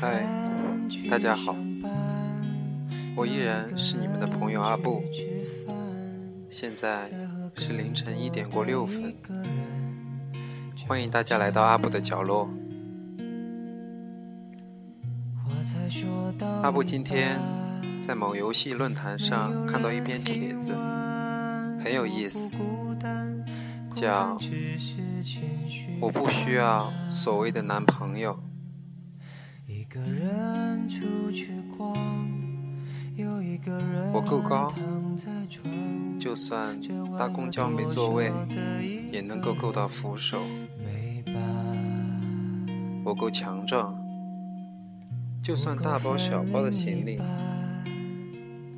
嗨，大家好，我依然是你们的朋友阿布。现在是凌晨一点过六分，欢迎大家来到阿布的角落。阿布今天在某游戏论坛上看到一篇帖子，很有意思，叫“我不需要所谓的男朋友”。我够高，就算搭公交没座位，也能够够到扶手。我够强壮，就算大包小包的行李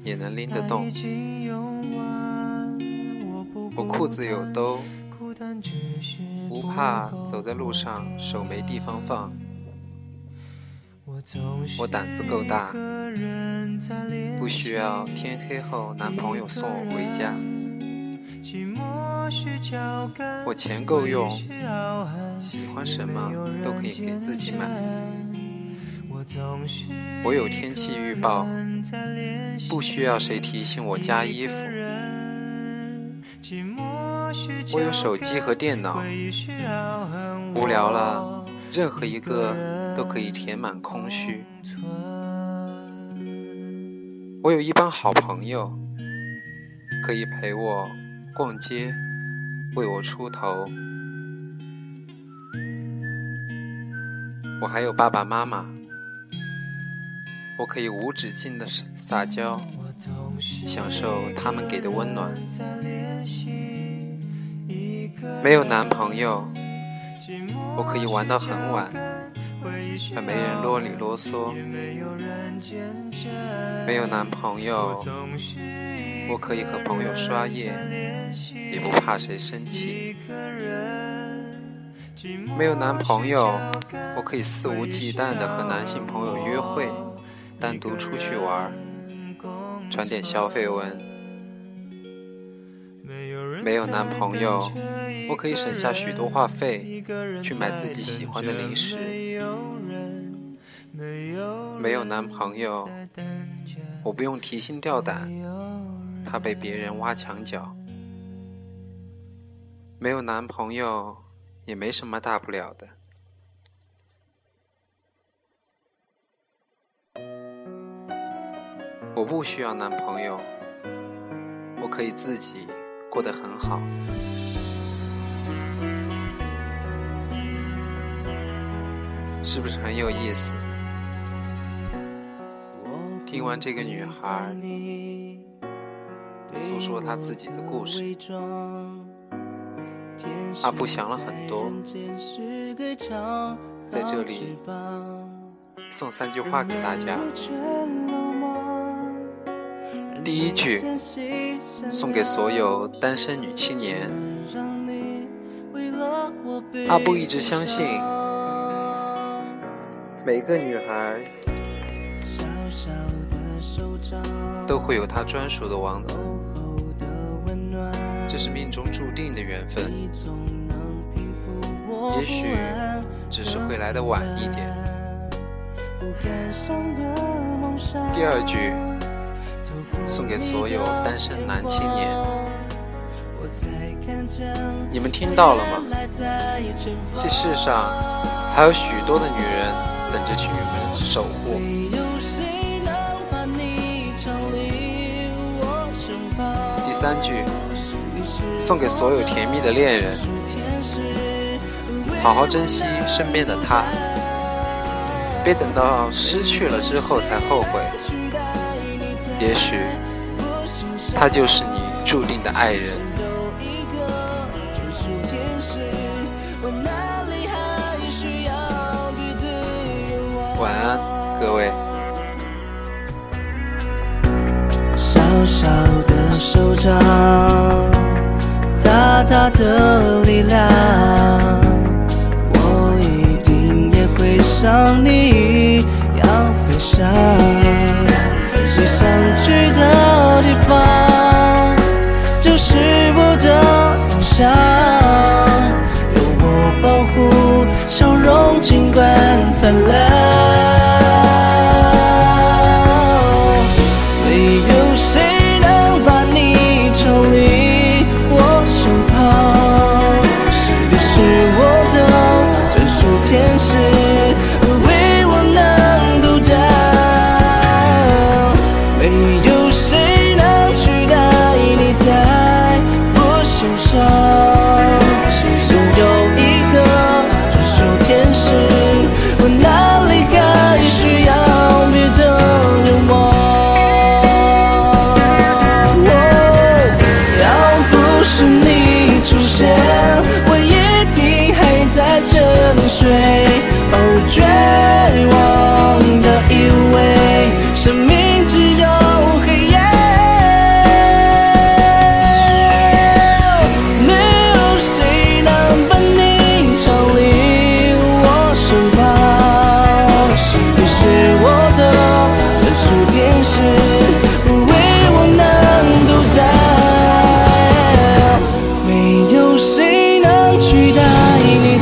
也能拎得动。我裤子有兜，不怕走在路上手没地方放。我胆子够大，不需要天黑后男朋友送我回家。我钱够用，喜欢什么都可以给自己买。我有天气预报，不需要谁提醒我加衣服。我有手机和电脑，无聊了，任何一个。都可以填满空虚。我有一帮好朋友，可以陪我逛街，为我出头。我还有爸爸妈妈，我可以无止境的撒娇，享受他们给的温暖。没有男朋友，我可以玩到很晚。还没人啰里啰嗦，没有男朋友，我可以和朋友刷夜，也不怕谁生气。没有男朋友，我可以肆无忌惮的和男性朋友约会，单独出去玩，传点消费文。没有男朋友，我可以省下许多话费，去买自己喜欢的零食。没有男朋友，我不用提心吊胆，怕被别人挖墙脚。没有男朋友，也没什么大不了的。我不需要男朋友，我可以自己过得很好。是不是很有意思？听完这个女孩诉说她自己的故事，阿布想了很多，在这里送三句话给大家。第一句，送给所有单身女青年。阿布一直相信，每个女孩。都会有他专属的王子，这是命中注定的缘分。也许只是会来的晚一点。第二句，送给所有单身男青年，你们听到了吗？这世上还有许多的女人等着去你们守护。第三句，送给所有甜蜜的恋人：好好珍惜身边的他，别等到失去了之后才后悔。也许他就是你注定的爱人。小小的手掌，大大的力量，我一定也会像你一样飞翔。你想去的地方，就是我的方向。有我保护，笑容尽管灿烂。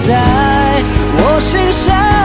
在我心上。